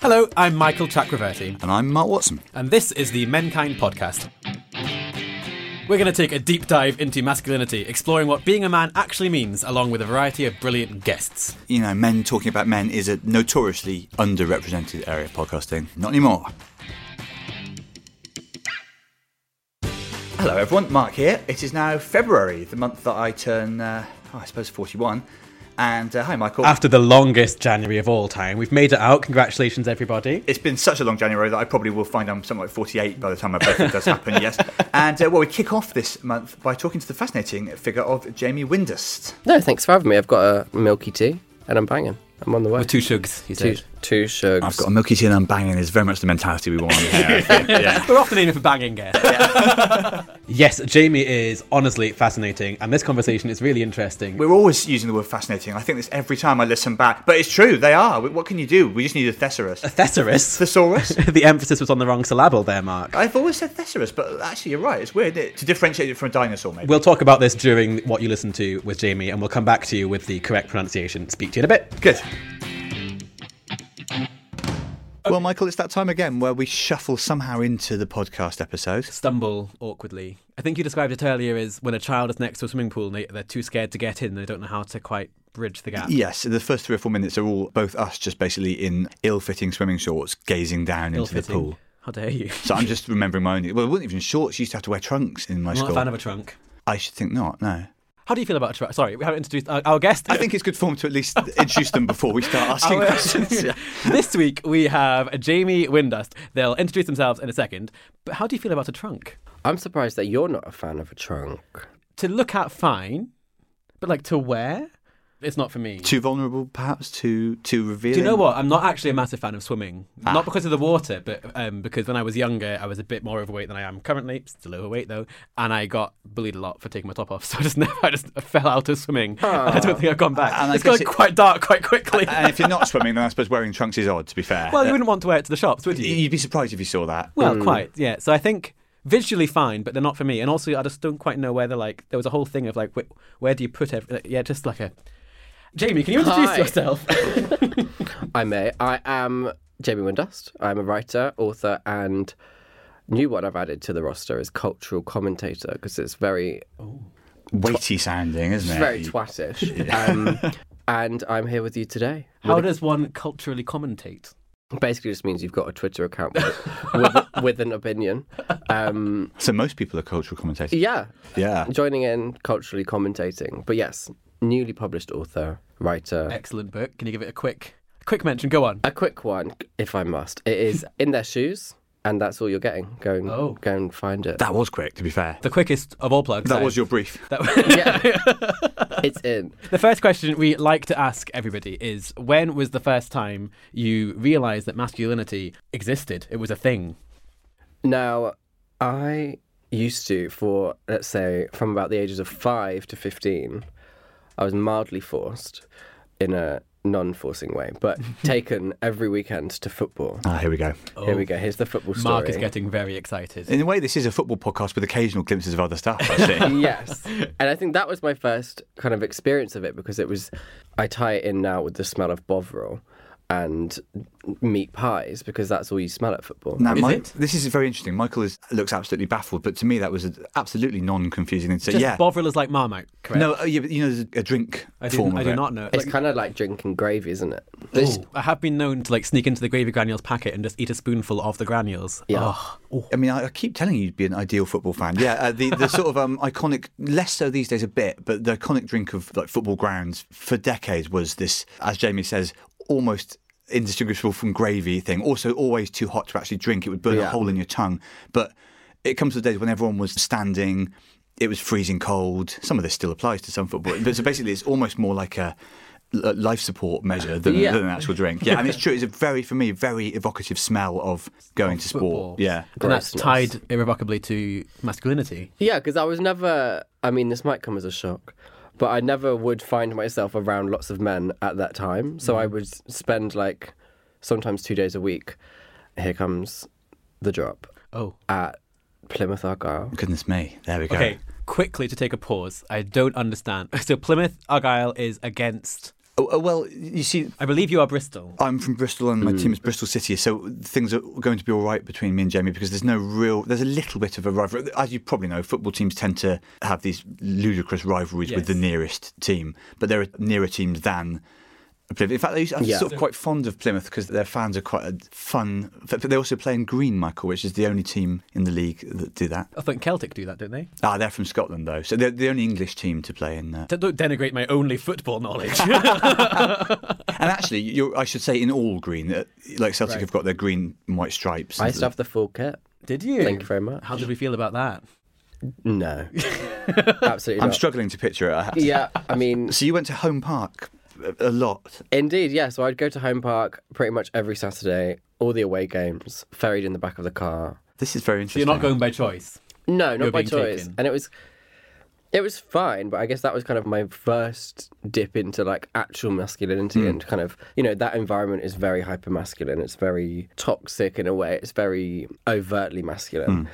Hello, I'm Michael Chakraverty, And I'm Mark Watson. and this is the Menkind Podcast. We're going to take a deep dive into masculinity, exploring what being a man actually means, along with a variety of brilliant guests. You know, men talking about men is a notoriously underrepresented area of podcasting. Not anymore. Hello, everyone. Mark here. It is now February, the month that I turn, uh, oh, I suppose, 41. And uh, hi, Michael. After the longest January of all time, we've made it out. Congratulations, everybody. It's been such a long January that I probably will find I'm something like 48 by the time my birthday does happen, yes. And uh, well, we kick off this month by talking to the fascinating figure of Jamie Windust. No, thanks for having me. I've got a milky tea and I'm banging. I'm on the way. With two shugs, he two, said. two shugs. I've got a milky tea and I'm banging is very much the mentality we want here. Yeah. We're often aiming for banging guests. yes, Jamie is honestly fascinating, and this conversation is really interesting. We're always using the word fascinating. I think this every time I listen back. But it's true, they are. What can you do? We just need a thesaurus. Thesaurus. Thesaurus? the emphasis was on the wrong syllable there, Mark. I've always said thesaurus, but actually you're right. It's weird isn't it? to differentiate it from a dinosaur, maybe. We'll talk about this during what you listen to with Jamie, and we'll come back to you with the correct pronunciation. Speak to you in a bit. Good. Well, Michael, it's that time again where we shuffle somehow into the podcast episode. Stumble awkwardly. I think you described it earlier as when a child is next to a swimming pool and they, they're too scared to get in, they don't know how to quite bridge the gap. Yes, the first three or four minutes are all both us just basically in ill-fitting swimming shorts, gazing down into the pool. How dare you? So I'm just remembering my own. Well, it wasn't even shorts. You used to have to wear trunks in my I'm not school. a fan of a trunk. I should think not. No. How do you feel about a trunk? Sorry, we haven't introduced our, our guest. I think it's good form to at least introduce them before we start asking Oh, questions. Yeah. this week we have Jamie Windust. They'll introduce themselves in a second. But how do you feel about a trunk? I'm surprised that you're not a fan of a trunk. To look at, fine, but like to wear, it's not for me. Too vulnerable, perhaps. Too too revealing. Do you know what? I'm not actually a massive fan of swimming. Ah. Not because of the water, but um, because when I was younger, I was a bit more overweight than I am currently. Still overweight though, and I got bullied a lot for taking my top off. So I just never, I just fell out of swimming. And I don't think I've gone back. And I it's guess got it- quite dark quite quickly. And if you're not swimming, then I suppose wearing trunks is odd. To be fair. well, you wouldn't want to wear it to the shops, would you? You'd be surprised if you saw that. Well, quite, yeah. So I think visually fine, but they're not for me. And also, I just don't quite know whether like there was a whole thing of like, wh- where do you put every? Yeah, just like a. Jamie, can you introduce Hi. yourself? I may. I am Jamie Windust. I'm a writer, author, and new one I've added to the roster is cultural commentator because it's very, Weighty sounding, isn't it's it? very twatish. Um, and I'm here with you today. How With- does one culturally commentate? basically just means you've got a Twitter account with, with, with an opinion. Um, So most people are cultural commentators. yeah, Yeah. joining in culturally commentating. But yes, newly published author, writer. Excellent book. Can you give it a quick, quick mention? Go on. A quick one, if I must. It is in their shoes, and that's all you're getting. Go and Oh. go and find it. That was quick, to be fair. The quickest of all plugs. That eh? was your brief. That- was... yeah, it's in. the first question we like to ask everybody is: When was the first time you realised that masculinity existed? It was a thing. Now, I used to, for let's say, from about the ages of five to fifteen, I was mildly forced in a non-forcing way, but taken every weekend to football. Ah, here we go. Here we go. Here's the football story. Mark is getting very excited. In a way, this is a football podcast with occasional glimpses of other stuff, I see. yes. And I think that was my first kind of experience of it because it was, I tie it in now with the smell of Bovril. And meat pies because that's all you smell at football. Now, Is Mi- it? this is very interesting. Michael is, looks absolutely baffled, but to me that was a, absolutely non-confusing thing to say. Just yeah, Bovril is like Marmite, correct? no, uh, yeah, but you know, there's a, a drink I, form didn't, I do it. not know. It's Like, kind of like drinking gravy, isn't it? ooh, I have been known to like sneak into the gravy granules packet and just eat a spoonful of the granules. Yeah. Oh. I mean, I, I keep telling you you'd be an ideal football fan. Yeah, uh, the the sort of um, iconic, less so these days a bit, but the iconic drink of like football grounds for decades was this, as Jamie says, almost indistinguishable from gravy thing. Also, always too hot to actually drink. It would burn a hole in your tongue. But it comes to the days when everyone was standing. It was freezing cold. Some of this still applies to some football, but so basically, it's almost more like a a life support measure than, Yeah. than an actual drink. Yeah, and it's true. It's a very, for me, very evocative smell of going to sport. Football. Yeah. And that's tied irrevocably to masculinity. Yeah, because I was never. I mean, this might come as a shock, but I never would find myself around lots of men at that time. So I mm. would spend like sometimes two days a week. Here comes the drop Oh. at Plymouth Argyle. Goodness me. There we go. Okay, quickly to take a pause. I don't understand. So Plymouth Argyle is against. Oh, oh, well, you see, I believe you are Bristol. I'm from Bristol and my hmm. team is Bristol City, so things are going to be all right between me and Jamie because there's no real, there's a little bit of a rivalry. As you probably know, football teams tend to have these ludicrous rivalries with the nearest team, but there are nearer teams than. Plymouth. In fact, I used- I'm Yeah. sort of quite fond of Plymouth because their fans are quite a fun. But they also play in green, Michael, which is the only team in the league that do that. I think Celtic do that, don't they? Ah, they're from Scotland though, so they're the only English team to play in. that. D- Don't denigrate my only football knowledge. and actually, you're, I should say in all green. Uh, like Celtic Right. have got their green and white stripes. I used to have the full kit. Did you? Thank you very much. How did we feel about that? No, absolutely I'm not. struggling to picture it. I have to- Yeah, I mean, So you went to Home Park a- a lot. indeed, yeah. So I'd go to Home Park pretty much every Saturday, all the away games, ferried in the back of the car. This is very So interesting. you're not going by choice. No, You're not by being choice. taken. And it was it was fine, but I guess that was kind of my first dip into like actual masculinity hmm. and kind of you know, that environment is very hyper masculine. It's very toxic in a way. It's very overtly masculine. Hmm.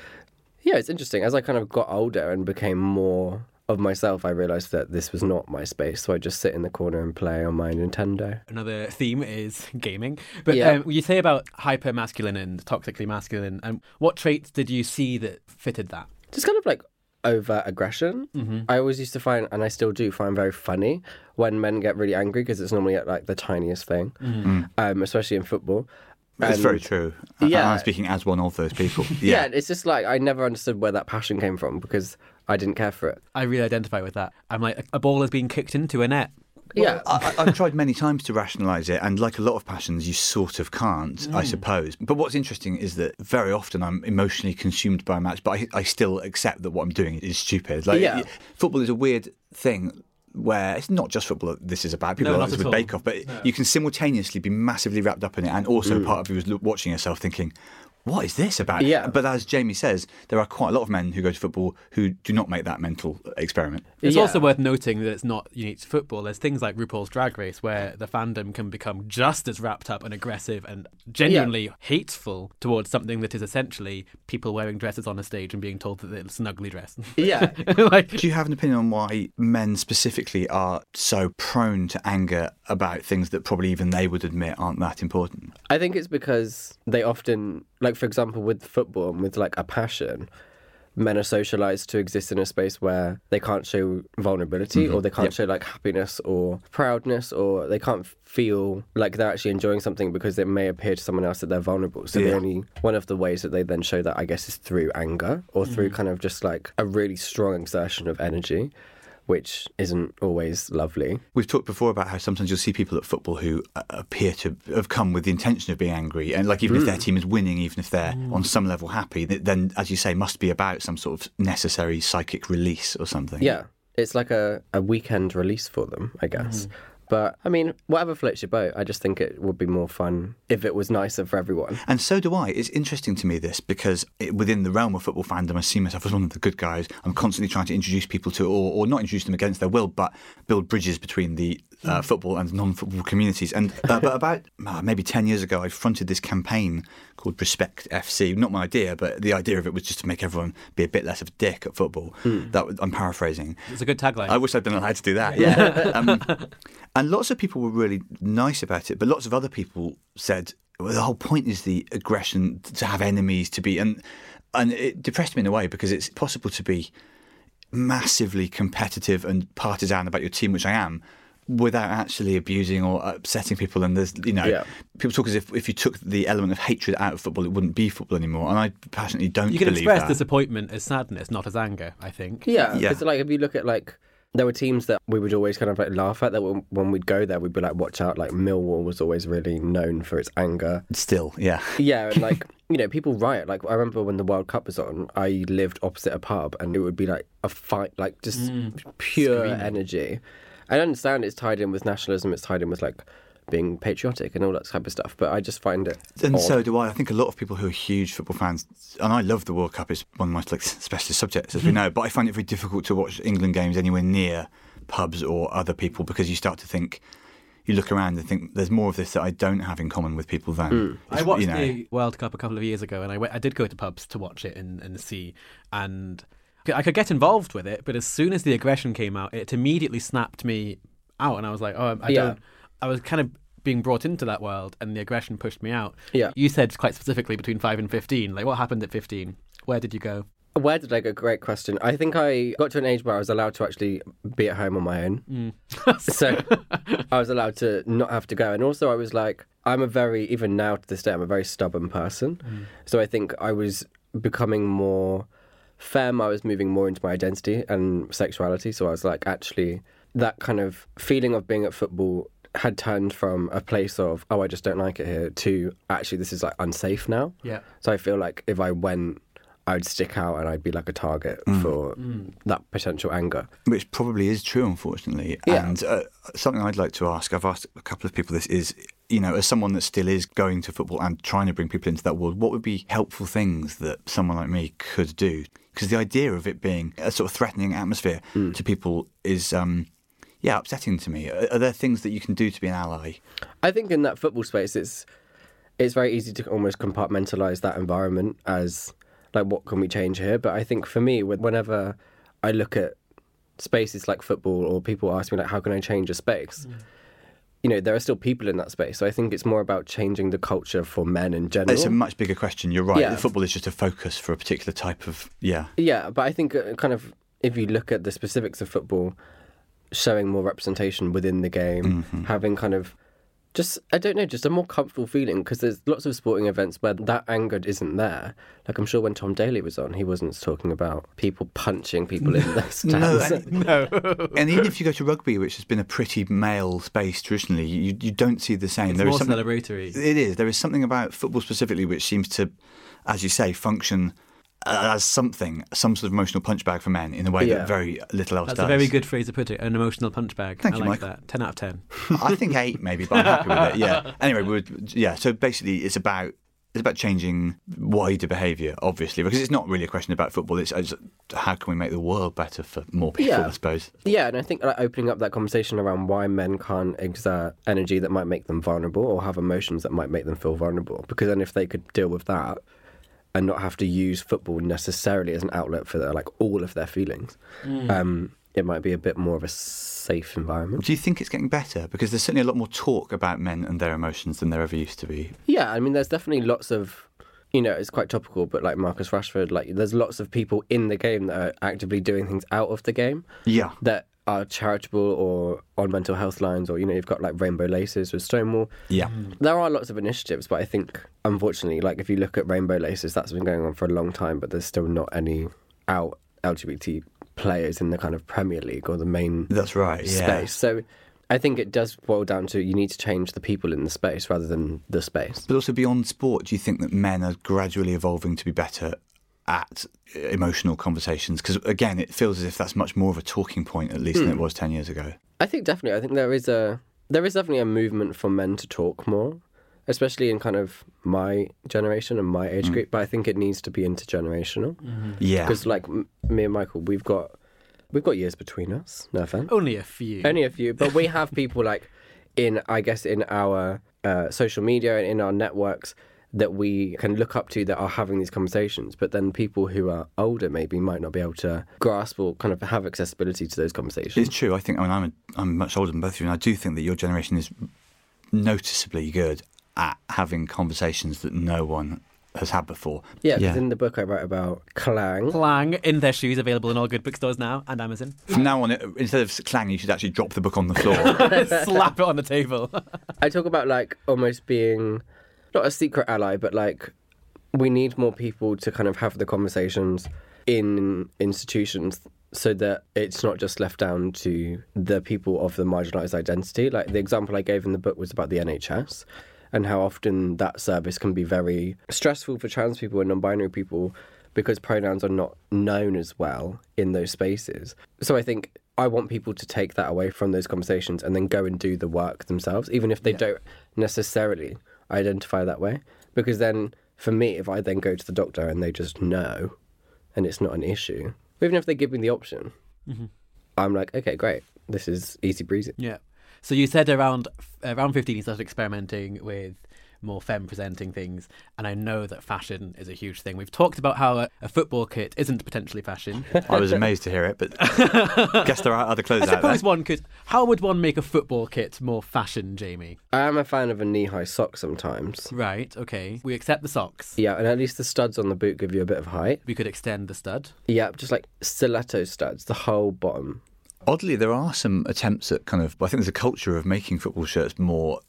Yeah, it's interesting. As I kind of got older and became more of myself, I realized that this was not my space. So I just sit in the corner and play on my Nintendo. Another theme is gaming. But Yeah. um, you say about hyper masculine and toxically masculine. And what traits did you see that fitted that? just kind of like over aggression. I always used to find, and I still do find very funny when men get really angry because it's normally at like the tiniest thing, um, especially in football. It's very true. I- Yeah. I'm speaking as one of those people. Yeah. Yeah. it's just like I never understood where that passion came from because I didn't care for it. I really identify with that. I'm like, a ball is being kicked into a net. yeah, I, I- I've tried many times to rationalise it, and like a lot of passions, you sort of can't, I mm. suppose. But what's interesting is that very often I'm emotionally consumed by a match, but I, I still accept that what I'm doing is stupid. Like Yeah. football is a weird thing. Where it's not just football, that this is about. People No, like not this with all. Bake Off, but you can simultaneously be massively wrapped up in it, and also mm. part of you is lo- watching yourself thinking, what is this about? Yeah. But as Jamie says, there are quite a lot of men who go to football who do not make that mental experiment. It's Yeah. also worth noting that it's not unique to football. There's things like RuPaul's Drag Race where the fandom can become just as wrapped up and aggressive and genuinely hateful towards something that is essentially people wearing dresses on a stage and being told that it's an ugly dress. yeah. like, Do you have an opinion on why men specifically are so prone to anger about things that probably even they would admit aren't that important? I think it's because they often, like for example, with football and with like a passion, men are socialized to exist in a space where they can't show vulnerability mm-hmm. or they can't show like happiness or proudness or they can't feel like they're actually enjoying something because it may appear to someone else that they're vulnerable. So the only one of the ways that they then show that, I guess, is through anger or through mm. kind of just like a really strong exertion of energy. Which isn't always lovely. We've talked before about how sometimes you'll see people at football who uh, appear to have come with the intention of being angry, and like even if their mm. team is winning, even if they're mm. on some level happy, then as you say, must be about some sort of necessary psychic release or something. Yeah, it's like a, a weekend release for them, I guess. Mm. But I mean, whatever floats your boat, I just think it would be more fun if it was nicer for everyone. And so do I. It's interesting to me this because it, within the realm of football fandom, I see myself as one of the good guys. I'm constantly trying to introduce people to, or, or not introduce them against their will, but build bridges between the uh, football and non-football communities. And uh, but about uh, maybe ten years ago, I fronted this campaign called Respect FC. Not my idea, but the idea of it was just to make everyone be a bit less of a dick at football. That I'm paraphrasing. It's a good tagline. I wish I'd been allowed to do that. Yeah. um, and lots of people were really nice about it, but lots of other people said, well, the whole point is the aggression to have enemies, to be. And, and it depressed me in a way because it's possible to be massively competitive and partisan about your team, which I am. Without actually abusing or upsetting people, and there's you know Yeah. people talk as if if you took the element of hatred out of football, it wouldn't be football anymore. And I passionately don't. you can believe express that. disappointment as sadness, not as anger. I think. Yeah, Yeah. because like if you look at like there were teams that we would always kind of like laugh at that when when we'd go there we'd be like watch out like Millwall was always really known for its anger. Still, yeah. Yeah, and like you know people riot. Like I remember when the World Cup was on, I lived opposite a pub and it would be like a fight, like just mm. pure energy. I understand it's tied in with nationalism. It's tied in with like being patriotic and all that type of stuff. But I just find it. And odd. so do I. I think a lot of people who are huge football fans, and I love the World Cup. It's one of my like specialist subjects, as we mm-hmm. know. But I find it very difficult to watch England games anywhere near pubs or other people because you start to think, you look around and think, there's more of this that I don't have in common with people than mm. I watched you know. the World Cup a couple of years ago, and I, went, I did go to pubs to watch it and, and see, and I could get involved with it, but as soon as the aggression came out, it immediately snapped me out, and I was like, oh, I Yeah. don't. I was kind of being brought into that world, and the aggression pushed me out. Yeah. You said quite specifically between five and fifteen. Like, what happened at fifteen? Where did you go? Where did I go? Great question. I think I got to an age where I was allowed to actually be at home on my own. Mm. so I was allowed to not have to go. And also, I was like, I'm a very, even now to this day, I'm a very stubborn person. Mm. So I think I was becoming more femme. I was moving more into my identity and sexuality. So I was like, actually, that kind of feeling of being at football had turned from a place of, oh, I just don't like it here, to actually, this is like unsafe now. Yeah. So I feel like if I went, I'd stick out and I'd be like a target for that potential anger. Which probably is true, unfortunately. Yeah. And uh, something I'd like to ask, I've asked a couple of people this, is, you know, as someone that still is going to football and trying to bring people into that world, what would be helpful things that someone like me could do? Because the idea of it being a sort of threatening atmosphere to people is, um, yeah, upsetting to me. Are, are there things that you can do to be an ally? I think in that football space, it's it's very easy to almost compartmentalize that environment as like what can we change here. But I think for me, whenever I look at spaces like football, or people ask me like, how can I change a space? You know, there are still people in that space. So I think it's more about changing the culture for men in general. It's a much bigger question. You're right. Yeah. Football is just a focus for a particular type of, yeah. Yeah, but I think uh, kind of if you look at the specifics of football, showing more representation within the game, having kind of just I don't know, just a more comfortable feeling because there's lots of sporting events where that anger isn't there. Like I'm sure when Tom Daley was on, he wasn't talking about people punching people in the stands. and- No. and even if you go to rugby, which has been a pretty male space traditionally, you, you don't see the same. It's There is more something, celebratory. It is. There is something about football specifically which seems to, as you say, function as something, some sort of emotional punchbag for men in a way Yeah. that very little else That's does. That's a very good phrase to put it. An emotional punchbag. Thank I you, like Michael. that. Ten out of ten. I think eight maybe, but I'm happy with it. Yeah. Anyway, we would, yeah. So basically, it's about it's about changing wider behaviour, obviously, because it's not really a question about football. It's, it's how can we make the world better for more people, Yeah. I suppose. Yeah, and I think like, opening up that conversation around why men can't exert energy that might make them vulnerable or have emotions that might make them feel vulnerable. Because then if they could deal with that and not have to use football necessarily as an outlet for their, like all of their feelings, um, it might be a bit more of a safe environment. Do you think it's getting better? Because there's certainly a lot more talk about men and their emotions than there ever used to be. Yeah, I mean, there's definitely lots of, you know, it's quite topical, but like Marcus Rashford, like there's lots of people in the game that are actively doing things out of the game. Yeah. that are charitable or on mental health lines, or you know, you've got like Rainbow Laces with Stonewall. Yeah. Mm. There are lots of initiatives, but I think unfortunately, like if you look at Rainbow Laces, that's been going on for a long time, but there's still not any out LGBT players in the kind of Premier League or the main That's right. Yeah. space. So I think it does boil down to you need to change the people in the space rather than the space. But also beyond sport, do you think that men are gradually evolving to be better at emotional conversations? Because again, it feels as if that's much more of a talking point, at least, than it hmm. was ten years ago. I think definitely. I think there is a there is definitely a movement for men to talk more, especially in kind of my generation and my age hmm. group. But I think it needs to be intergenerational mm-hmm. Yeah. because, like m- me and Michael, we've got We've got years between us. No offense. Only a few. Only a few, but we have people like in, I guess, in our uh, social media and in our networks that we can look up to that are having these conversations. But then people who are older maybe might not be able to grasp or kind of have accessibility to those conversations. It's true. I think I mean, I'm, a, I'm much older than both of you, and I do think that your generation is noticeably good at having conversations that no one has had before. Yeah, because in the book I wrote about clang. Clang in their shoes, available in all good bookstores now and Amazon. From now on, instead of clang, you should actually drop the book on the floor. Slap it on the table. I talk about like almost being not a secret ally, but like we need more people to kind of have the conversations in institutions so that it's not just left down to the people of the marginalized identity. Like the example I gave in the book was about the NHS and how often that service can be very stressful for trans people and non binary people because pronouns are not known as well in those spaces. So I think I want people to take that away from those conversations and then go and do the work themselves, even if they don't necessarily identify that way. Because then, for me, if I then go to the doctor and they just know and it's not an issue, even if they give me the option, mm-hmm. I'm like, okay, great, this is easy breezy. Yeah. So you said around around 15 you started experimenting with more femme presenting things, and I know that fashion is a huge thing. We've talked about how a, a football kit isn't potentially fashion. I was amazed to hear it, but guess there are other clothes I out there. suppose one could. How would one make a football kit more fashion, Jamie? I am a fan of a knee high sock sometimes. Right. Okay. We accept the socks. Yeah, and at least the studs on the boot give you a bit of height. We could extend the stud. Yeah, just like stiletto studs, the whole bottom. Oddly, there are some attempts at kind of. I think there's a culture of making football shirts more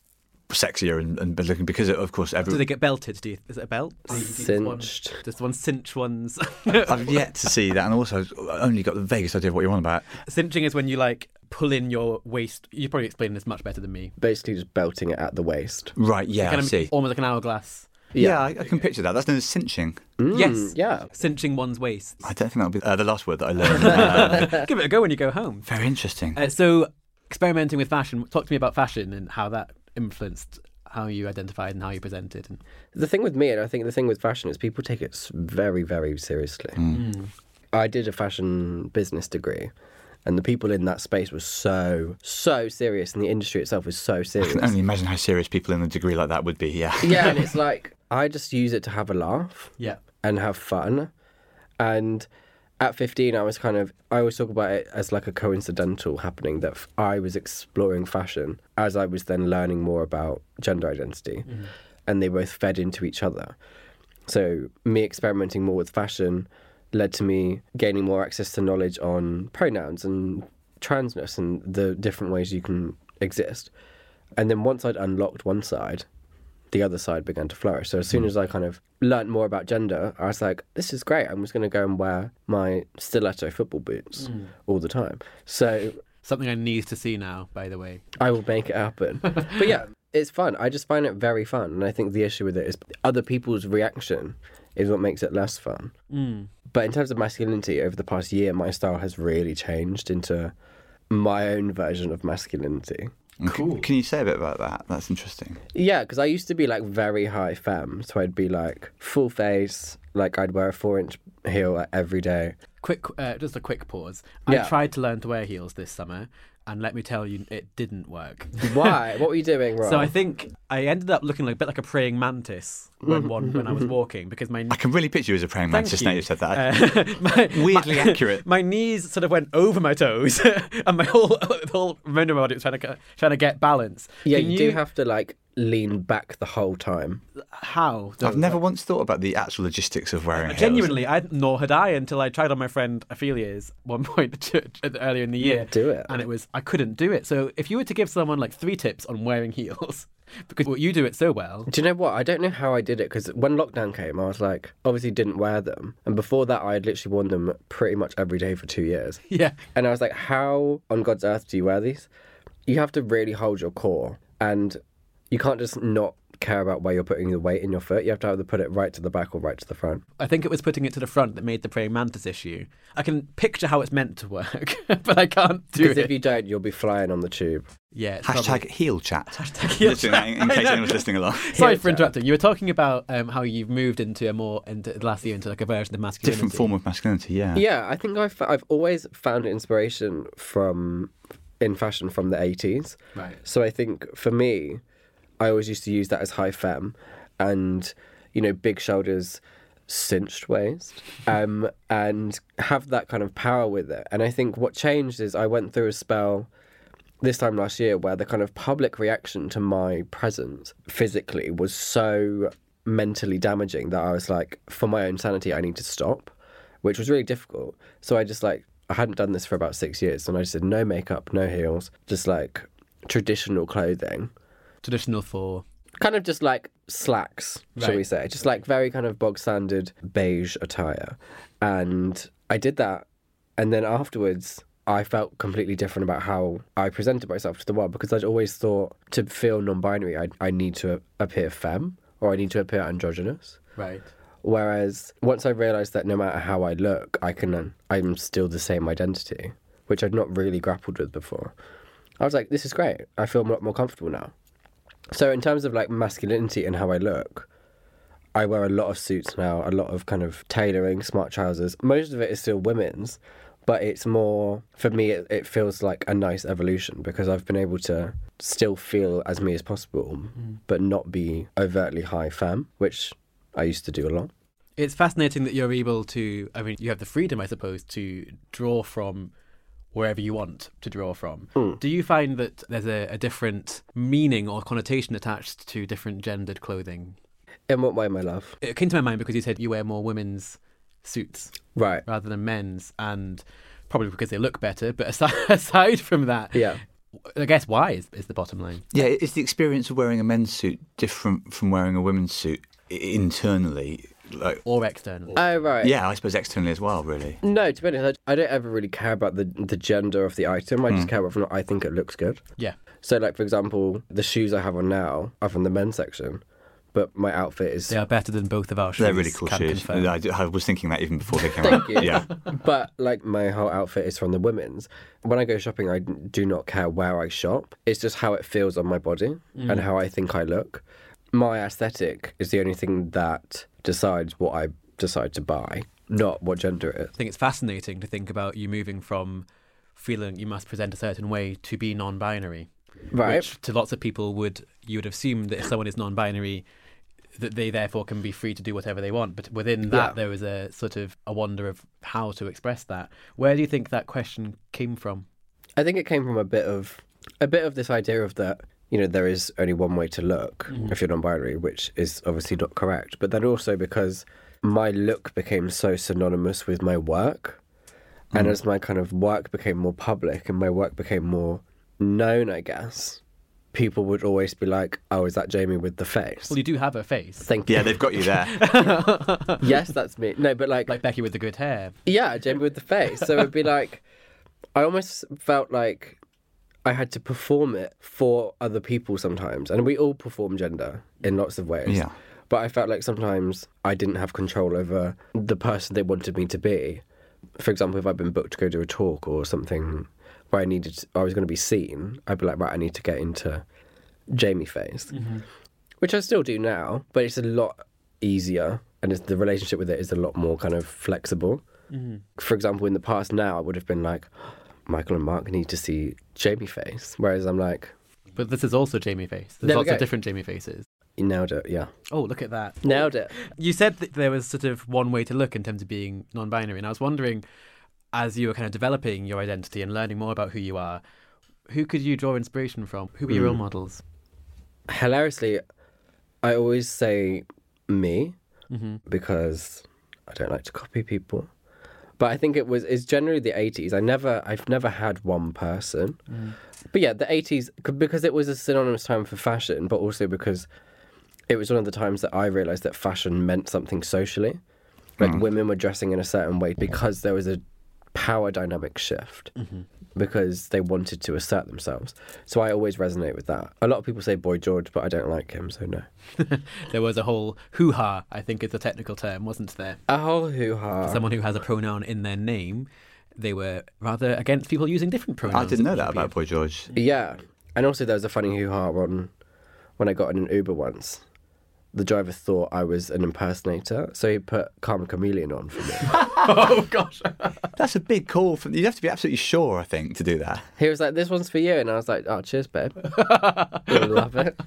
sexier and, and better looking because, of course, every, Do they get belted? Do you, is it a belt? Do you- do one- Cinched. Does one cinch ones? I've yet to see that, and also I've only got the vaguest idea of what you're on about. Cinching is when you like pull in your waist. You probably explain this much better than me. Basically, just belting it at the waist. Right? Yeah, kind I of see. almost like an hourglass. Yeah, I, I can picture that. That's known as cinching. yes. Yeah. Cinching one's waist. I don't think that'll be uh, the last word that I learned. Uh, Give it a go when you go home. very interesting. Uh, so, experimenting with fashion. Talk to me about fashion and how that influenced how you identified and how you presented. And The thing with me, and I think the thing with fashion, is people take it very, very seriously. Mm. Hmm. I did a fashion business degree, and the people in that space were so, so serious, and the industry itself was so serious. I serious. can only imagine how serious people in a degree like that would be. Yeah. yeah, and it's like, I just use it to have a laugh. yeah, and have fun. And at 15, I was kind of, I always talk about it as like a coincidental happening that I was exploring fashion as I was then learning more about gender identity. Mm-hmm. And they both fed into each other. So, me experimenting more with fashion led to me gaining more access to knowledge on pronouns and transness and the different ways you can exist. And then once I'd unlocked one side, the other side began to flourish. So as soon hmm. as I kind of learnt more about gender, I was like, this is great. I'm just going to go and wear my stiletto football boots hmm. all the time. So something I need to see now. By the way, I will make it happen. but yeah, it's fun. I just find it very fun. And I think the issue with it is other people's reaction is what makes it less fun. Hmm. But in terms of masculinity, over the past year, my style has really changed into my own version of masculinity. And c- Can you say a bit about that? That's interesting. Yeah, because I used to be like very high femme, so I'd be like full face, like I'd wear a four inch heel like, every day. quick, uh, just a quick pause. Yeah. I tried to learn to wear heels this summer, and let me tell you, it didn't work. Why? what were you doing wrong? So I think I ended up looking like a bit like a praying mantis when one when I was walking because my I can really picture you as a praying Thank mantis you. now you've said that. Uh, my, Weirdly my- accurate. My knees sort of went over my toes, and my whole the whole remember body was trying to get- trying to get balance. yeah, Can you, do have to like lean back the whole time. how? though? I've never once thought about the actual logistics of wearing heels. Genuinely, I nor had I until I tried on my friend Ophelia's one point at church- at- earlier in the year. do it. and it was I couldn't do it. So if you were to give someone like three tips on wearing heels, because you do it so well, Do you know what? I don't know how I did it because when lockdown came, I was like, obviously didn't wear them, and before that, I had literally worn them pretty much every day for two years. yeah, And I was like, how on God's earth do you wear these? You have to really hold your core, and you can't just not care about where you're putting the weight in your foot. You have to either put it right to the back or right to the front. I think it was putting it to the front that made the praying mantis issue. I can picture how it's meant to work, but I can't do it. Because it. if you don't, you'll be flying on the tube. Yeah. it's Hashtag probably- heel chat. heel Literally, in, in case anyone's listening along. Sorry for interrupting. You were talking about um, how you've moved into a more into the last year into like a version of masculinity. Different form of masculinity, yeah. Yeah, I think I've I've always found inspiration from in fashion from the eighties. Right. So I think for me, I always used to use that as high femme, and you know, big shoulders, cinched waist, um, and have that kind of power with it. And I think what changed is I went through a spell this time last year where the kind of public reaction to my presence physically was so mentally damaging that I was like, for my own sanity, I need to stop, which was really difficult. So I just like, I hadn't done this for about six years, and I just said no makeup, no heels, just like traditional clothing, Traditional for kind of just like slacks, shall we say, just like very kind of bog standard beige attire. And I did that, and then afterwards, I felt completely different about how I presented myself to the world because I'd always thought to feel non-binary, I I need to appear femme or I need to appear androgynous. right. Whereas once I realised that no matter how I look, I can uh, I'm still the same identity, which I'd not really grappled with before. I was like, this is great. I feel a lot more comfortable now. So in terms of like masculinity and how I look, I wear a lot of suits now, a lot of kind of tailoring, smart trousers. Most of it is still women's, but it's more for me. It, it feels like a nice evolution because I've been able to still feel as me as possible, mm. but not be overtly high femme, which I used to do a lot. It's fascinating that you're able to. I mean, you have the freedom, I suppose, to draw from wherever you want to draw from. Hmm. Do you find that there's a, a different meaning or connotation attached to different gendered clothing? In what way, my love? It came to my mind because you said you wear more women's suits Right. rather than men's, and probably because they look better. But aside, aside from that, Yeah. I guess why is, is the bottom line. Yeah, is the experience of wearing a men's suit different from wearing a women's suit internally? Like, Or externally. Oh, right. yeah, I suppose externally as well, really. No, to be honest, I I don't ever really care about the the gender of the item. I just hmm. care whether or not I think it looks good. yeah. So, like for example, the shoes I have on now are from the men's section, but my outfit is. They are better than both of our shoes. They're really cool can shoes. confirm. I, d- I was thinking that even before they came Thank out. you. Yeah. But like my whole outfit is from the women's. When I go shopping, I do not care where I shop. It's just how it feels on my body mm. and how I think I look. My aesthetic is the only thing that decides what I decide to buy, not what gender it is. I think it's fascinating to think about you moving from feeling you must present a certain way to be non-binary, Right. which to lots of people would you would assume that if someone is non-binary, that they therefore can be free to do whatever they want. But within that, Yeah. there was a sort of a wonder of how to express that. Where do you think that question came from? I think it came from a bit of a bit of this idea of that you know there is only one way to look mm-hmm. if you're non-binary, which is obviously not correct. But then also because my look became so synonymous with my work, and mm. as my kind of work became more public and my work became more known, I guess people would always be like, "Oh, is that Jamie with the face?" Well, you do have a face, Thank you. Yeah, they've got you there. yes, that's me. No, but like like Becky with the good hair. yeah, Jamie with the face. So it'd be like, I almost felt like I had to perform it for other people sometimes. And we all perform gender in lots of ways. Yeah. But I felt like sometimes I didn't have control over the person they wanted me to be. For example, if I'd been booked to go do a talk or something where I needed, I was going to be seen, I'd be like, right, I need to get into Jamie face, mm-hmm. which I still do now, but it's a lot easier and it's, the relationship with it is a lot more kind of flexible. Mm-hmm. For example, in the past now, I would have been like, Michael and Mark need to see Jamie face, whereas I'm like, But this is also Jamie face. There's There lots of different Jamie faces. you nailed it, yeah, Oh, look at that. nailed it. You said that there was sort of one way to look in terms of being non-binary, and I was wondering, as you were kind of developing your identity and learning more about who you are, who could you draw inspiration from? Who were your role models? Hilariously, I always say me hmm because I don't like to copy people. But I think it was it's generally the 80s. I never I've never had one person. Mm. But yeah, the 80s because it was a synonymous time for fashion, but also because it was one of the times that I realized that fashion meant something socially. Like mm. women were dressing in a certain way because there was a power dynamic shift. Mm-hmm. Because they wanted to assert themselves. So I always resonate with that. A lot of people say Boy George, but I don't like him, so no. There was a whole hoo-ha, I think is a technical term, wasn't there? A whole hoo ha. Someone who has a pronoun in their name, they were rather against people using different pronouns. I didn't know that about Boy George. Yeah. And also, there was a funny hoo ha on when I got in an Uber once. The driver thought I was an impersonator, so he put Karma Chameleon on for me. oh gosh. That's a big call. For, you'd have to be absolutely sure, I think, to do that. he was like, "This one's for you," and I was like, "Oh, cheers, babe." You'll love it.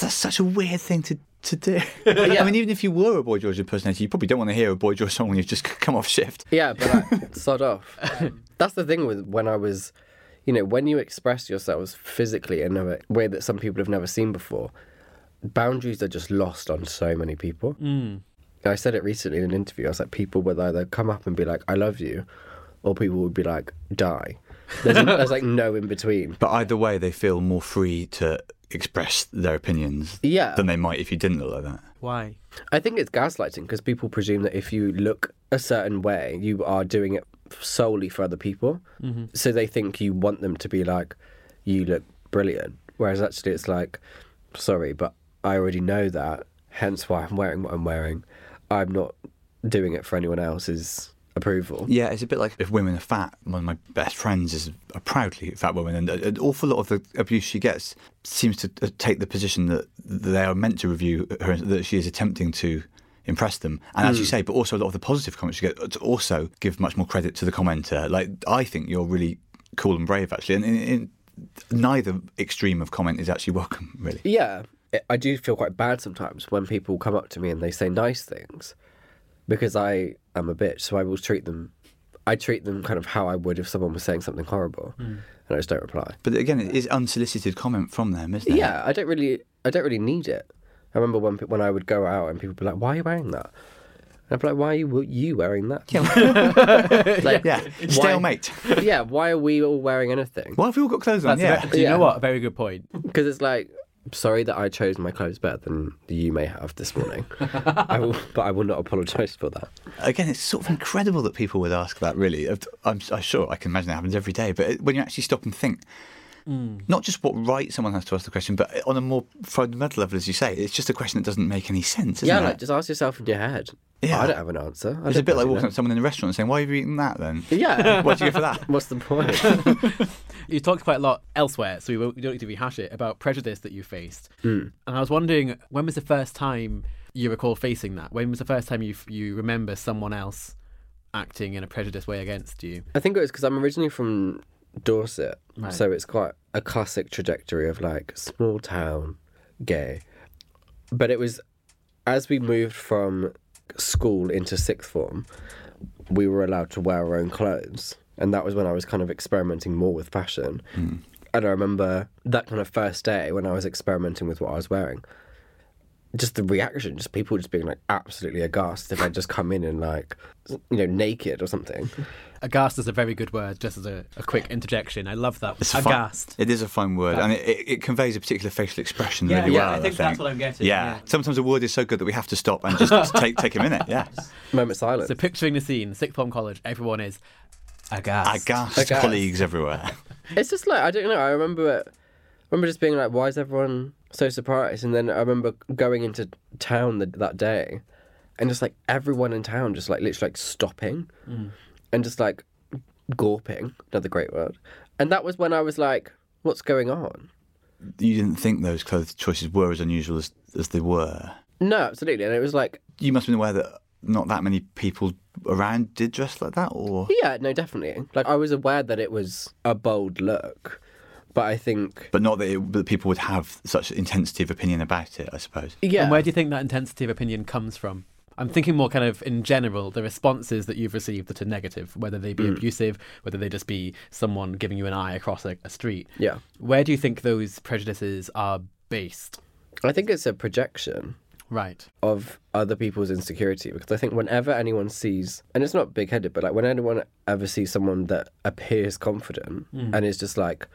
That's such a weird thing to, to do. I mean, even if you were a Boy George impersonator, you probably don't want to hear a Boy George song when you've just come off shift. Yeah, but like, sod off. That's the thing with when I was, you know, when you express yourselves physically in a way that some people have never seen before, boundaries are just lost on so many people. Mm. I said it recently in an interview. I was like, people would either come up and be like, "I love you," or people would be like, "Die." There's, there's like no in between. But either way, they feel more free to express their opinions Yeah. than they might if you didn't look like that. Why? I think it's gaslighting because people presume that if you look a certain way, you are doing it solely for other people. So they think you want them to be like, you look brilliant. Whereas actually, it's like, sorry, but I already know that. Hence why I'm wearing what I'm wearing. I'm not doing it for anyone else's approval. Yeah, it's a bit like if women are fat. One of my best friends is a proudly fat woman, and an awful lot of the abuse she gets seems to uh, take the position that they are meant to review her, that she is attempting to impress them. And as you say, but also a lot of the positive comments she gets to also give much more credit to the commenter. Like, I think you're really cool and brave, actually. And in, in, neither extreme of comment is actually welcome, really. Yeah, I- I do feel quite bad sometimes when people come up to me and they say nice things because I am a bitch, so I will treat them. I treat them kind of how I would if someone was saying something horrible, hmm. and I just don't reply. But again, it is unsolicited comment from them, isn't it? Yeah, I don't really, I don't really need it. I remember when when I would go out and people would be like, "Why are you wearing that?" And I'd be like, "Why are you you wearing that?" like, Yeah, why- stalemate. yeah, why are we all wearing anything? Why have we all got clothes on? That's Yeah. ve- do you Yeah. know what? A very good point. Because it's like, sorry that I chose my clothes better than you may have this morning, I will, but I will not apologise for that. Again, it's sort of incredible that people would ask that. Really, I'm, I'm sure I can imagine it happens every day. But when you actually stop and think, Mm. not just what right someone has to ask the question, but on a more fundamental level, as you say, it's just a question that doesn't make any sense. Isn't yeah, it? like just ask yourself in your head. Yeah. I don't have an answer. I it's a bit like walking know. up to someone in a restaurant and saying, "Why have you eaten that then?" Yeah. What'd you get for that? What's the point? You talked quite a lot elsewhere, so we, won't, we don't need to rehash it about prejudice that you faced. Mm. And I was wondering, when was the first time you recall facing that? When was the first time you you remember someone else acting in a prejudiced way against you? I think it was because I'm originally from Dorset, Right. so it's quite a classic trajectory of like small town, gay. But it was as we moved from school into sixth form, we were allowed to wear our own clothes, and that was when I was kind of experimenting more with fashion. Hmm. And I remember that kind of first day when I was experimenting with what I was wearing. Just the reaction, just people just being like absolutely aghast if I just come in and like, you know, naked or something. Aghast is a very good word, just as a, a quick interjection. I love that. It's a fun- Aghast. it is a fine word, and it, it, it conveys a particular facial expression Yeah, really yeah, well. I think that's what I'm getting, Yeah. yeah. sometimes a word is so good that we have to stop and just take take a minute. Yeah, Moment of silence. So picturing the scene, sixth form college, everyone is aghast. aghast, Aghast. colleagues everywhere. It's just like I don't know. I remember it. I remember just being like, "Why is everyone so surprised?" And then I remember going into town the, that day, and just like everyone in town, just like literally like stopping, mm. and just like gawping. Another great word. And that was when I was like, "What's going on?" You didn't think those clothes choices were as unusual as as they were. No, absolutely. And it was like, You must have been aware that not that many people around did dress like that, or yeah, no, definitely. Like I was aware that it was a bold look, but I think, but not that, it, that people would have such intensity of opinion about it. I suppose. yeah, And where do you think that intensity of opinion comes from? I'm thinking more kind of in general, the responses that you've received that are negative, whether they be mm. abusive, whether they just be someone giving you an eye across a, a street. yeah. Where do you think those prejudices are based? I think it's a projection. Right. of other people's insecurity because I think whenever anyone sees, and it's not big headed, but like when anyone ever sees someone that appears confident mm. and is just like,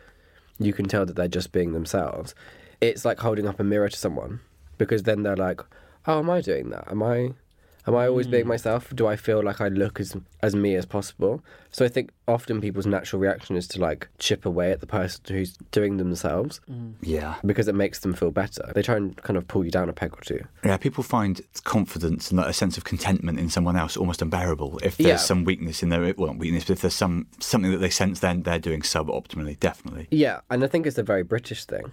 you can tell that they're just being themselves, it's like holding up a mirror to someone because then they're like, oh, am I doing that? Am I, Am I always being hmm. myself? Do I feel like I look as as me as possible? So I think often people's natural reaction is to like chip away at the person who's doing themselves hmm. Yeah. because it makes them feel better. They try and kind of pull you down a peg or two. Yeah, people find confidence and like, a sense of contentment in someone else almost unbearable if there's Yeah. some weakness in their well, not weakness, but if there's some something that they sense then they're doing suboptimally, definitely. Yeah, and I think it's a very British thing.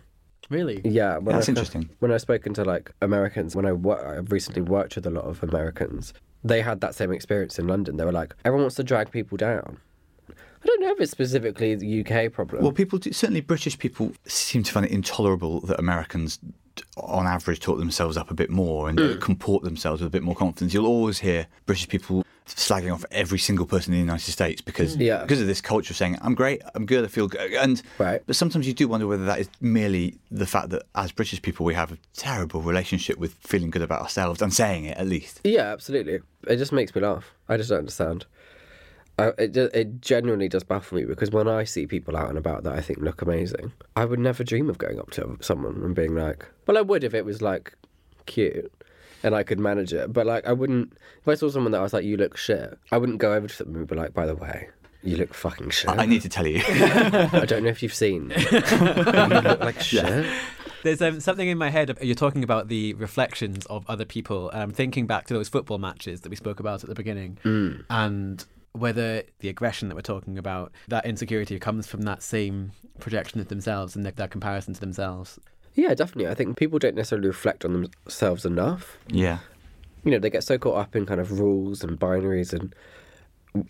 Really? Yeah, when That's I've- interesting. When I've spoken to like Americans, when I wor- I've recently worked with a lot of Americans, they had that same experience in London. They were like, everyone wants to drag people down. I don't know if it's specifically the UK problem. Well, people do, certainly British people seem to find it intolerable that Americans, on average, talk themselves up a bit more and Mm. comport themselves with a bit more confidence. You'll always hear British people slagging off every single person in the United States because Yeah. because of this culture of saying I'm great, I'm good, I feel good, and Right. but sometimes you do wonder whether that is merely the fact that as British people we have a terrible relationship with feeling good about ourselves and saying it at least. yeah, absolutely. It just makes me laugh. I just don't understand. I, it, it genuinely does baffle me because when I see people out and about that I think look amazing, I would never dream of going up to someone and being like, well, I would if it was like cute and I could manage it. But like, I wouldn't, if I saw someone that I was like, you look shit, I wouldn't go over to them and be like, by the way, you look fucking shit. I need to tell you. I don't know if you've seen. you look like shit. There's um, something in my head. You're talking about the reflections of other people. And I'm thinking back to those football matches that we spoke about at the beginning, and whether the aggression that we're talking about, that insecurity comes from that same projection of themselves and that, that comparison to themselves. Yeah, definitely. I think people don't necessarily reflect on themselves enough. yeah. you know, they get so caught up in kind of rules and binaries and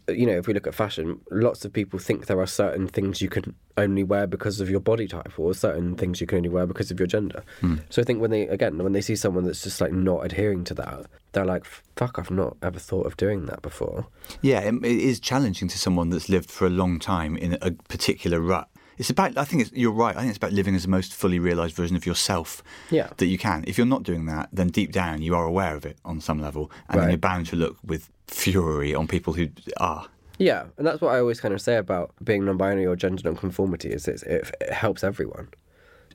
you know, if we look at fashion, lots of people think there are certain things you can only wear because of your body type or certain things you can only wear because of your gender. Hmm. So I think when they again, when they see someone that's just like not adhering to that, they're like, fuck, I've not ever thought of doing that before. Yeah, it, it is challenging to someone that's lived for a long time in a particular rut. It's about. I think it's, you're right. I think it's about living as the most fully realised version of yourself Yeah. that you can. If you're not doing that, then deep down you are aware of it on some level, and then you're bound to look with fury on people who are. Yeah, and that's what I always kind of say about being non-binary or gender non-conformity is it's, it, it helps everyone.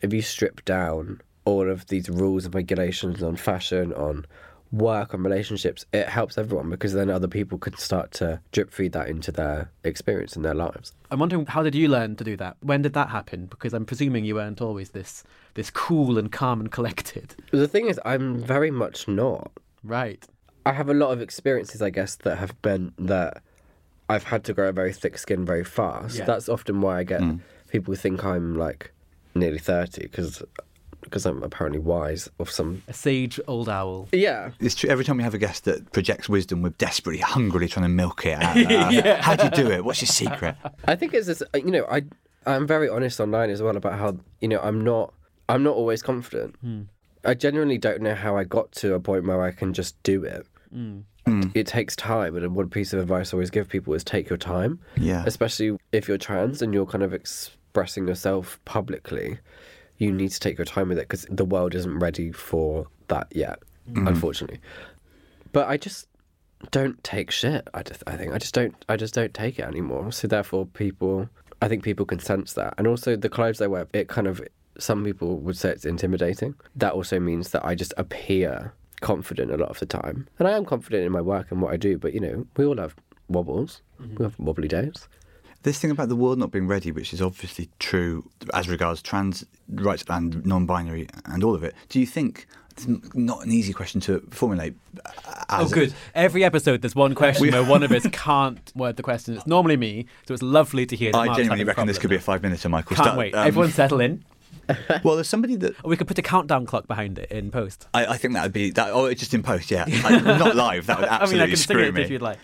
If you strip down all of these rules and regulations on fashion, on work, on relationships, it helps everyone because then other people can start to drip feed that into their experience in their lives. I'm wondering how did you learn to do that? When did that happen? Because I'm presuming you weren't always this this cool and calm and collected. The thing is, I'm very much not. Right. I have a lot of experiences, I guess, that have been that I've had to grow a very thick skin very fast. Yeah. That's often why I get hmm. people think I'm like nearly thirty because because I'm apparently wise of some. A sage old owl. Yeah, It's true. Every time we have a guest that projects wisdom, we're desperately, hungrily trying to milk it out. Uh, How do you do it? What's your secret? I think it's this. You know, I I'm very honest online as well about how you know I'm not I'm not always confident. I genuinely don't know how I got to a point where I can just do it. It takes time, and one piece of advice I always give people is take your time. Yeah. Especially if you're trans and you're kind of expressing yourself publicly, you need to take your time with it because the world isn't ready for that yet, mm. unfortunately. But I just don't take shit. I just, I think I just don't, I just don't take it anymore. So therefore, people, I think people can sense that, and also the clothes I wear, it kind of, some people would say it's intimidating. That also means that I just appear confident a lot of the time, and I am confident in my work and what I do. But you know, we all have wobbles. Mm-hmm. We have wobbly days. This thing about the world not being ready, which is obviously true as regards trans rights and non-binary and all of it. Do you think it's not an easy question to formulate? uh, Oh, good. Every episode, there's one question where one of us can't word the question. It's normally me, so it's lovely to hear. That I Mark's genuinely reckon this could be a five-minute, Michael. Can't Start- wait. um, Everyone settle in. Well, there's somebody that Or we could put a countdown clock behind it in post. I, I think that would be that. Oh, just in post, yeah. I, not live. That would absolutely I mean, I can sing screw it me. if you'd like.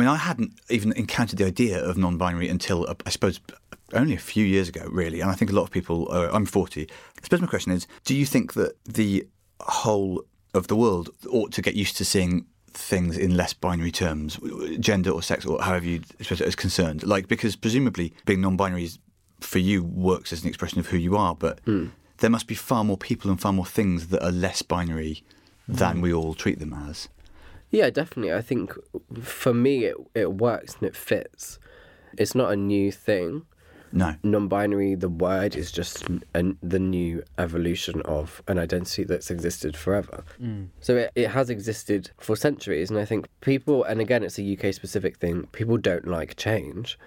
I mean, I hadn't even encountered the idea of non-binary until uh, I suppose only a few years ago, really. And I think a lot of people. Uh, I'm 40. I suppose my question is: Do you think that the whole of the world ought to get used to seeing things in less binary terms, gender or sex or however you express it is concerned? Like because presumably being non-binary is, for you works as an expression of who you are, but there must be far more people and far more things that are less binary than we all treat them as. Yeah, definitely. I think for me, it it works and it fits. It's not a new thing. No. Non-binary, the word is just an, the new evolution of an identity that's existed forever. Mm. So it, it has existed for centuries, and I think people, and again, it's a UK specific thing. People don't like change.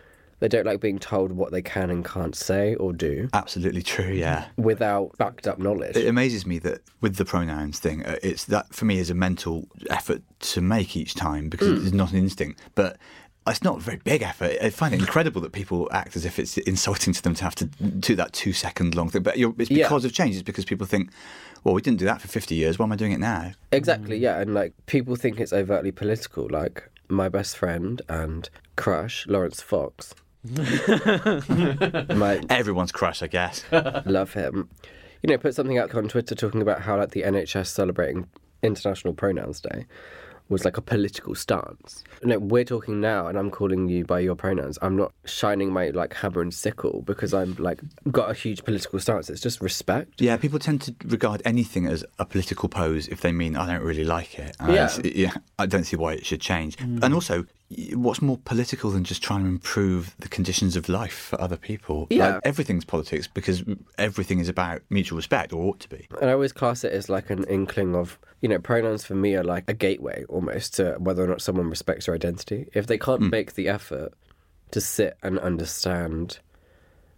They don't like being told what they can and can't say or do Absolutely true. Yeah. without backed up knowledge. It amazes me that with the pronouns thing, uh, it's that for me is a mental effort to make each time because it's not an instinct. But it's not a very big effort. I find it incredible that people act as if it's insulting to them to have to do that two second long thing. But you're, it's Yeah. because of change. It's because people think, well, we didn't do that for 50 years. Why am I doing it now? Exactly, yeah. And like people think it's overtly political. Like my best friend and crush, Laurence Fox. my Everyone's crush, I guess. love him. You know, put something out on Twitter talking about how like the NHS celebrating International Pronouns Day was like a political stance. No, we're talking now, and I'm calling you by your pronouns. I'm not shining my like hammer and sickle because I'm like got a huge political stance. It's just respect. Yeah, people tend to regard anything as a political pose if they mean I don't really like it. And Yeah. it's- yeah, I don't see why it should change. Mm. And also, y- what's more political than just trying to improve the conditions of life for other people? Yeah. Like, everything's politics because everything is about mutual respect, or ought to be. And I always class it as like an inkling of, you know, pronouns for me are like a gateway almost to whether or not someone respects your identity. If they can't hmm. make the effort to sit and understand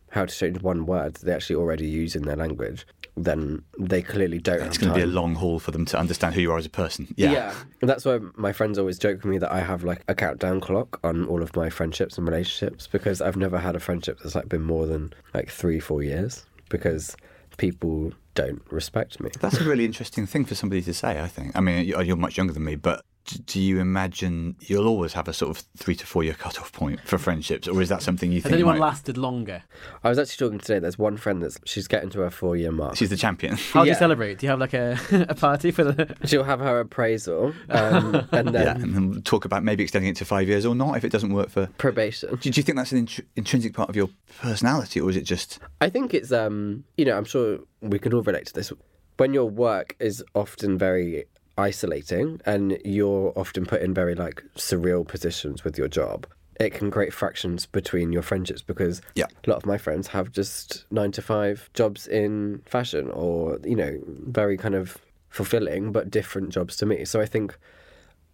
how to change one word that they actually already use in their language, then they clearly don't It's going to be a long haul for them to understand who you are as a person. Yeah. yeah. that's why my friends always joke with me that I have like a countdown clock on all of my friendships and relationships because I've never had a friendship that's like been more than like three, four years because people don't respect me. That's a really interesting thing for somebody to say, I think. I mean, you- you're much younger than me, but do you imagine you'll always have a sort of three to four year cut-off point for friendships, or is that something you Has think anyone might... lasted longer? I was actually talking today. There's one friend that's she's getting to her four year mark. She's the champion. How do you celebrate? Do you have like a, a party for the? She'll have her appraisal um, and then yeah, and then talk about maybe extending it to five years or not if it doesn't work for. probation. Do you think that's an intr- intrinsic part of your personality, or is it just? I think it's um, you know, I'm sure we can all relate to this. When your work is often very isolating and you're often put in very like surreal positions with your job, it can create fractions between your friendships because Yeah. a lot of my friends have just nine to five jobs in fashion or, you know, very kind of fulfilling but different jobs to me. So I think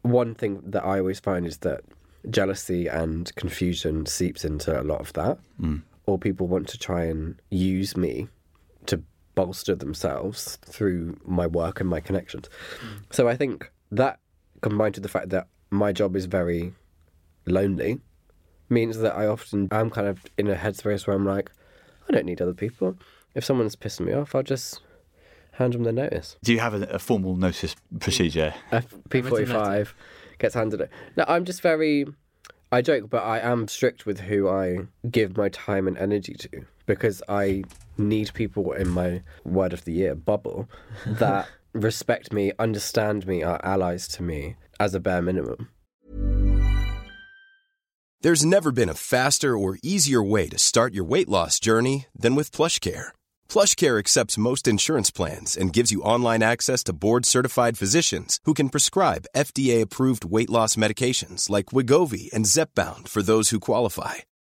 one thing that I always find is that jealousy and confusion seeps into a lot of that. Mm. Or people want to try and use me to bolster themselves through my work and my connections. Mm. So I think that combined to the fact that my job is very lonely means that I often am kind of in a headspace where I'm like, I don't need other people. If someone's pissing me off, I'll just hand them the notice. Do you have a, a formal notice procedure? P forty five gets handed it. No, I'm just very. I joke, but I am strict with who I give my time and energy to because I need people in my word of the year bubble that respect me, understand me, are allies to me as a bare minimum. There's never been a faster or easier way to start your weight loss journey than with PlushCare. PlushCare accepts most insurance plans and gives you online access to board-certified physicians who can prescribe FDA-approved weight loss medications like Wegovy and Zepbound for those who qualify.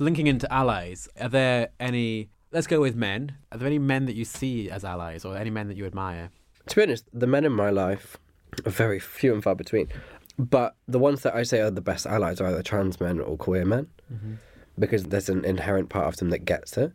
Linking into allies, are there any? Let's go with men. Are there any men that you see as allies, or any men that you admire? To be honest, the men in my life are very few and far between. But the ones that I say are the best allies are either trans men or queer men, mm-hmm. because there's an inherent part of them that gets it.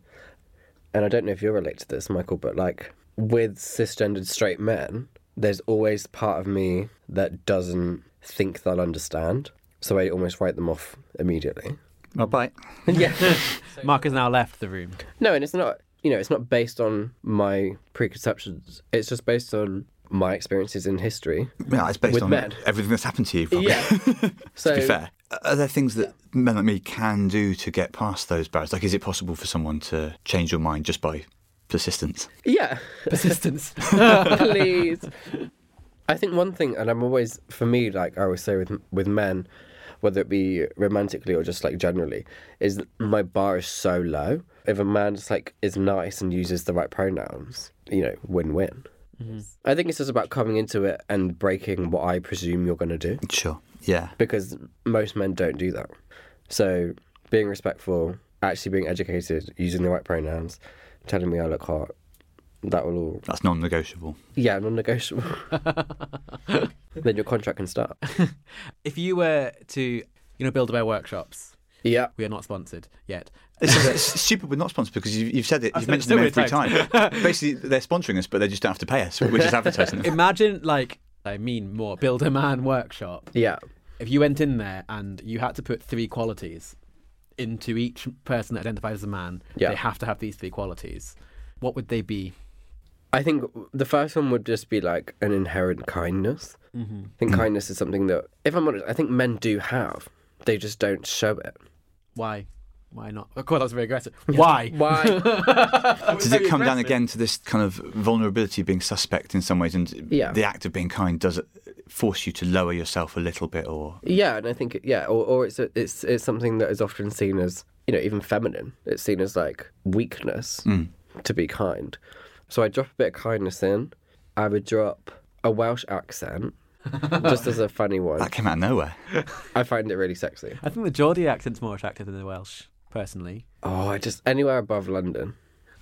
And I don't know if you're related to this, Michael, but like with cisgendered straight men, there's always part of me that doesn't think they'll understand. So I almost write them off immediately. Well, bye. yeah. Mark has now left the room. No, and it's not. You know, it's not based on my preconceptions. It's just based on my experiences in history. Yeah, it's based With on men. everything that's happened to you. Probably. Yeah. So to be fair, are there things that men like me can do to get past those barriers? Like, is it possible for someone to change your mind just by persistence? yeah, Persistence. please. I think one thing, and I'm always for me, like I always say with with men, whether it be romantically or just like generally, is my bar is so low. If a man just like is nice and uses the right pronouns, you know, win win. Mm-hmm. I think it's just about coming into it and breaking what I presume you're going to do. Sure. Yeah. because most men don't do that. So being respectful, actually being educated, using the right pronouns, telling me I look hot, that will all That's non-negotiable. yeah non-negotiable. then your contract can start. if you were to, you know, build a bear workshops, Yeah, we are not sponsored yet. It's, it's stupid we're not sponsored because you, you've said it. You've said it mentioned so them every time. Basically, they're sponsoring us, but they just don't have to pay us. We're just advertising them. Imagine, like, I mean, more build a man workshop. yeah. If you went in there and you had to put three qualities into each person that identifies as a man, Yeah. they have to have these three qualities. What would they be? I think the first one would just be like an inherent kindness. Mm-hmm. I think kindness is something that, if I'm honest, I think men do have. They just don't show it. Why? Why not? Of course, that was very aggressive. Why? Why? Does it come down again to this kind of vulnerability being suspect in some ways, and Yeah. the act of being kind does it force you to lower yourself a little bit, or Yeah, and I think yeah, or, or it's a, it's it's something that is often seen as you know even feminine. It's seen as like weakness to be kind. So I'd drop a bit of kindness in. I would drop a Welsh accent, just as a funny one. that came out of nowhere. I find it really sexy. I think the Geordie accent's more attractive than the Welsh, personally. Oh, I just anywhere above London.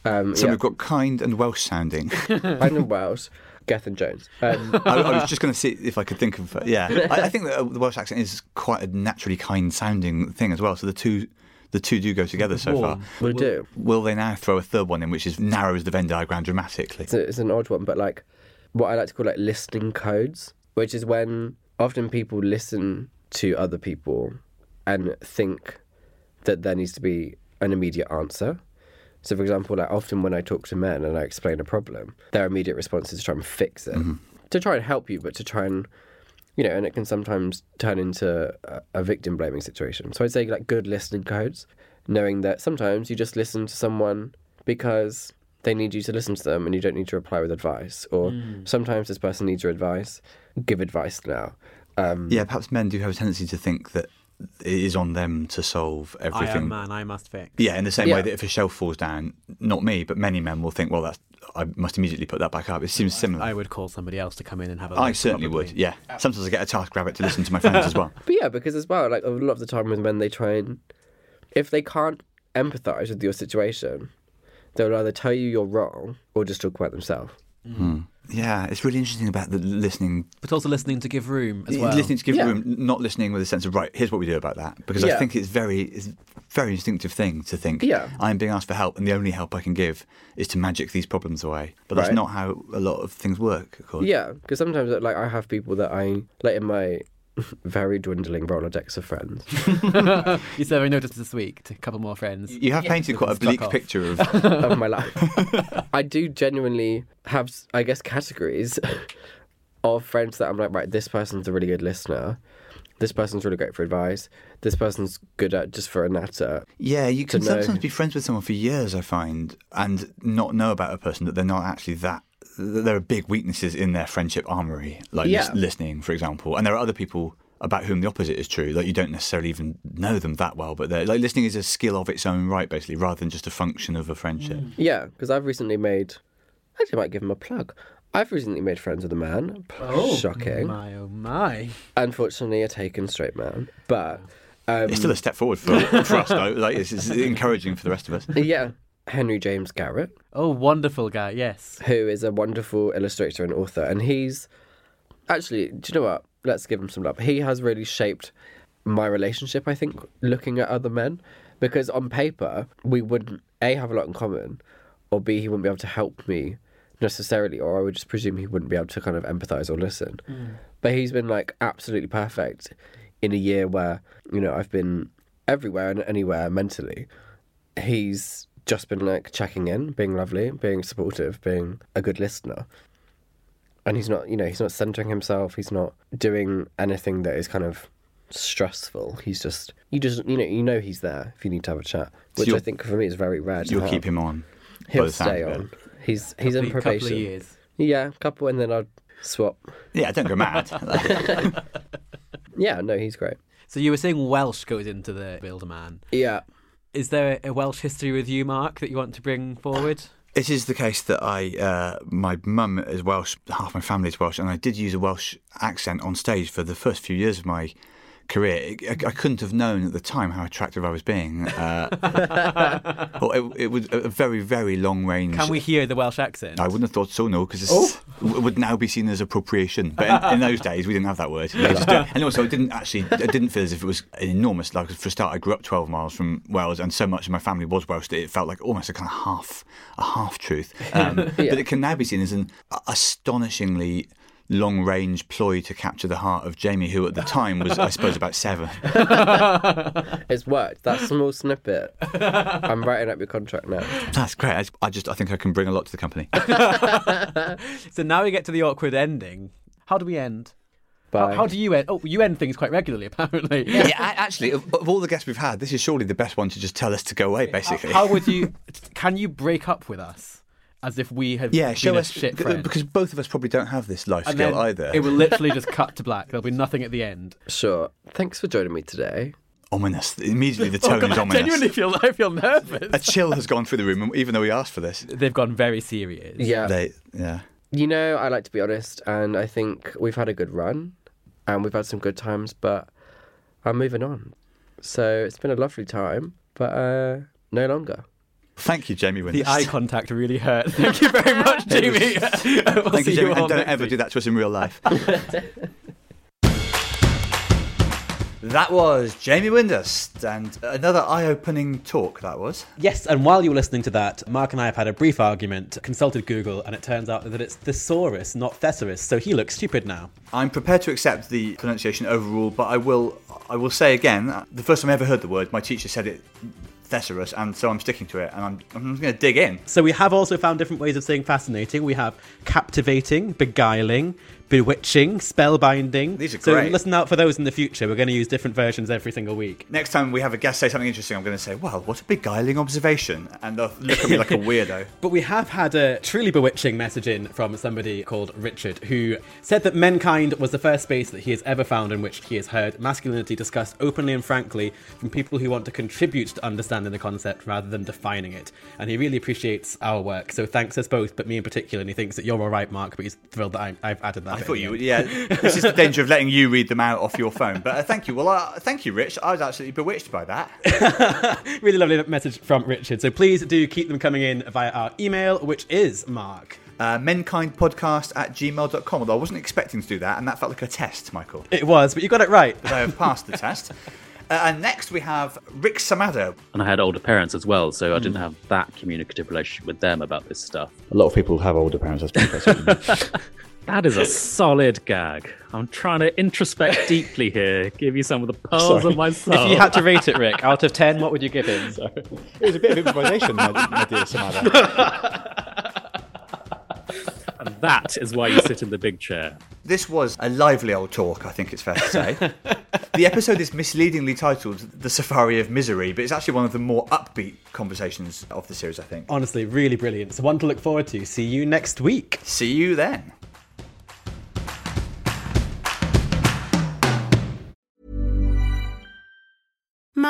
Um, So yeah, we've got kind and Welsh sounding. I'm in Welsh. Gethin Jones. Um, I, I was just going to see if I could think of. Yeah, I, I think that uh, the Welsh accent is quite a naturally kind sounding thing as well. So the two, the two do go together so far. We do. Will they now throw a third one in, which is narrows the Venn diagram dramatically? It's, a, it's an odd one, but like what I like to call like listening codes, which is when often people listen to other people and think that there needs to be an immediate answer. So, for example, like often when I talk to men and I explain a problem, their immediate response is to try and fix it, mm-hmm. to try and help you, but to try and you know, and it can sometimes turn into a, a victim blaming situation. So I'd say like good listening codes, knowing that sometimes you just listen to someone because they need you to listen to them and you don't need to reply with advice. Or sometimes this person needs your advice, give advice now. Um, Yeah, perhaps men do have a tendency to think that it is on them to solve I everything. am man, I must fix. Yeah, in the same Yeah. way that if a shelf falls down, not me, but many men will think, well, that's I must immediately put that back up. It seems similar. I would call somebody else to come in and have a I look, certainly probably. would. Yeah. Sometimes I get a task rabbit to listen to my friends as well. But yeah, because as well, like a lot of the time with men, they try and if they can't empathize with your situation, they'll either tell you you're wrong or just talk about themselves. Hmm. Yeah, it's really interesting about the listening, But also listening to give room as well. listening to give Yeah. room, not listening with a sense of right. Here's what we do about that, because I think it's very, it's a very instinctive thing to think. Yeah. I'm being asked for help, and the only help I can give is to magic these problems away. But that's Right. not how a lot of things work. Of course. Yeah, because sometimes like I have people that I like in my very dwindling Rolodex of friends. You said I noticed this week to a couple more friends. You have painted quite a bleak off. picture of. of my life. I do genuinely have, I guess, categories of friends that I'm like, right, this person's a really good listener. This person's really great for advice. This person's good at just for a natter. Yeah, you can know- sometimes be friends with someone for years, I find, and not know about a person that they're not actually that. There are big weaknesses in their friendship armory, like Yeah. listening, for example. And there are other people about whom the opposite is true. Like you don't necessarily even know them that well, but they're like listening is a skill of its own right, basically, rather than just a function of a friendship. Yeah, because I've recently made. Actually, I might give him a plug. I've recently made friends with a man. Oh, Shocking. My oh my. Unfortunately, a taken straight man. But Um, It's still a step forward for, for us, though. Like, it's, it's encouraging for the rest of us. yeah, Henry James Garrett, Oh, wonderful guy. Yes. who is a wonderful illustrator and author, and he's actually, do you know what? Let's give him some love. He has really shaped my relationship. I think looking at other men, because on paper we wouldn't a have a lot in common, or b he wouldn't be able to help me necessarily, or I would just presume he wouldn't be able to kind of empathize or listen. Mm. But he's been like absolutely perfect in a year where you know I've been everywhere and anywhere mentally. He's just been like checking in, being lovely, being supportive, being a good listener. And he's not, you know, he's not centering himself. He's not doing anything that is kind of stressful. He's just, you just, you know, you know, he's there if you need to have a chat, So which I think for me is very rare. You'll have. keep him on. He'll stay on. He's he's in probation. Couple of years. Yeah, couple, and then I'll swap. Yeah, don't go mad. Yeah, no, he's great. So you were saying Welsh goes into the Builder Man. Yeah, Is there a Welsh history with you, Mark, that you want to bring forward? It is the case that I, uh, my mum is Welsh, half my family is Welsh, and I did use a Welsh accent on stage for the first few years of my career. I, I couldn't have known at the time how attractive I was being. Uh, well, it, it was a very, very long range. Can we hear the Welsh accent? I wouldn't have thought so, no, because it would now be seen as appropriation. But in, in those days, we didn't have that word. They just don't- and also, it didn't actually, I didn't feel as if it was enormous. Like for a start, I grew up 12 miles from Wales, and so much of my family was Welsh that it felt like almost a kind of half, a half truth. Um, But it can now be seen as an astonishingly long-range ploy to capture the heart of Jamie, who at the time was, I suppose, about seven. it's worked. That small snippet. I'm writing up your contract now. That's great. I, I just, I think I can bring a lot to the company. So now we get to the awkward ending. How do we end? How, Bye. how do you end? Oh, you end things quite regularly, apparently. yeah, a- actually, of, of all the guests we've had, this is surely the best one to just tell us to go away, basically. How would you? Can you break up with us as if we had Yeah, been show a us shit friend? because both of us probably don't have this life and skill then either. it will literally just cut to black. There'll be nothing at the end. Sure. Thanks for joining me today. Ominous. Immediately, the Oh, tone God, is I ominous. genuinely feel I feel nervous. A chill has gone through the room, even though we asked for this. They've gone very serious. Yeah. They, yeah. You know, I like to be honest, and I think we've had a good run, and we've had some good times, but I'm moving on. So it's been a lovely time, but uh, no longer. Thank you, Jamie Windust. The eye contact really hurt. Thank you very much, Jamie. We'll Thank you, Jamie. all And don't ever week. do that to us in real life. that was Jamie Windust, and another eye-opening talk. That was. Yes, and while you were listening to that, Mark and I have had a brief argument, consulted Google, and it turns out that it's thesaurus, not thesaurus, so he looks stupid now. I'm prepared to accept the pronunciation overrule, but I will. I will say again. The first time I ever heard the word, my teacher said it thesaurus, and so I'm sticking to it, and I'm, I'm going to dig in. So we have also found different ways of saying fascinating. We have captivating, beguiling, bewitching, spellbinding. These are so great. listen out for those in the future. We're going to use different versions every single week. Next time we have a guest say something interesting, I'm going to say, "Well, what a beguiling observation," and they'll look at me like a weirdo. But we have had a truly bewitching message in from somebody called Richard, who said that menkind was the first space that he has ever found in which he has heard masculinity discussed openly and frankly from people who want to contribute to understanding the concept rather than defining it. And he really appreciates our work. So thanks us both, but me in particular. And he thinks that you're all right, Mark, but he's thrilled that I, I've added that. I thought you would. Yeah, this is the danger of letting you read them out off your phone. But uh, thank you. Well, uh, thank you, Rich. I was absolutely bewitched by that. really lovely message from Richard. So please do keep them coming in via our email, which is Mark. Uh, menkindpodcast at gmail.com. Although I wasn't expecting to do that, and that felt like a test, Michael. It was, but you got it right. But I have passed the test. Uh, and next we have Rick Samado. and I had older parents as well, so I didn't have that communicative relationship with them about this stuff. A lot of people have older parents. That's That is a solid gag. I'm trying to introspect deeply here, give you some of the pearls of my soul. If you had to rate it, Rick, out of 10, what would you give it? it was a bit of improvisation, my, my dear Samado. and that is why you sit in the big chair. This was a lively old talk, I think it's fair to say. the episode is misleadingly titled The Safari of Misery, but it's actually one of the more upbeat conversations of the series, I think. Honestly, really brilliant. So one to look forward to. See you next week. See you then.